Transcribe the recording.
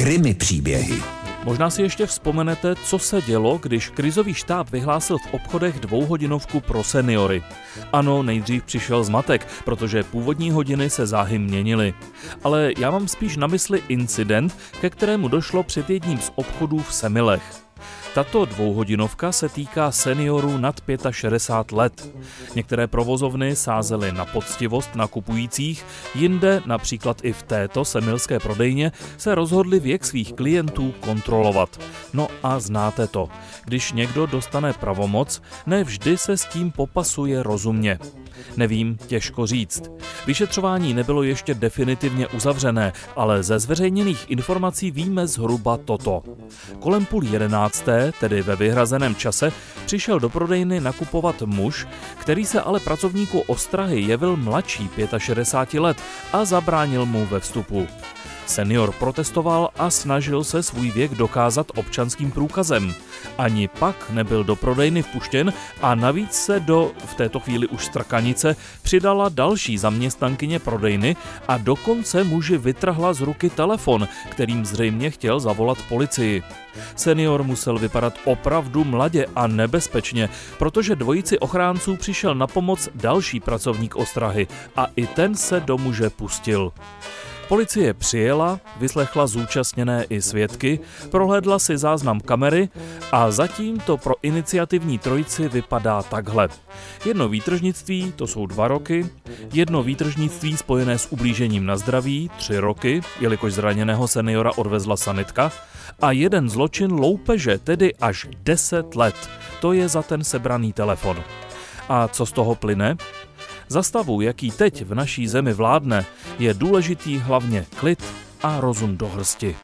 Krymy příběhy. Možná si ještě vzpomenete, co se dělo, když krizový štáb vyhlásil v obchodech dvouhodinovku pro seniory. Ano, nejdřív přišel zmatek, protože původní hodiny se záhy měnily. Ale já mám spíš na mysli incident, ke kterému došlo před jedním z obchodů v Semilech. Tato dvouhodinovka se týká seniorů nad 65 let. Některé provozovny sázely na poctivost nakupujících, jinde, například i v této semilské prodejně, se rozhodli věk svých klientů kontrolovat. No a znáte to. Když někdo dostane pravomoc, ne vždy se s tím popasuje rozumně. Nevím, těžko říct. Vyšetřování nebylo ještě definitivně uzavřené, ale ze zveřejněných informací víme zhruba toto. Kolem půl jedenácté, tedy ve vyhrazeném čase, přišel do prodejny nakupovat muž, který se ale pracovníku ostrahy jevil mladší 65 let a zabránil mu ve vstupu. Senior protestoval a snažil se svůj věk dokázat občanským průkazem. Ani pak nebyl do prodejny vpuštěn a navíc se do v této chvíli už strakanice přidala další zaměstnankyně prodejny a dokonce muži vytrhla z ruky telefon, kterým zřejmě chtěl zavolat policii. Senior musel vypadat opravdu mladě a nebezpečně, protože dvojici ochránců přišel na pomoc další pracovník ostrahy a i ten se do muže pustil. Policie přijela, vyslechla zúčastněné i svědky, prohlédla si záznam kamery a zatím to pro iniciativní trojici vypadá takhle. Jedno výtržnictví, to jsou dva roky, jedno výtržnictví spojené s ublížením na zdraví, tři roky, jelikož zraněného seniora odvezla sanitka, a jeden zločin loupeže, tedy až 10 let. To je za ten sebraný telefon. A co z toho plyne? Za stavu, jaký teď v naší zemi vládne, je důležitý hlavně klid a rozum do hrsti.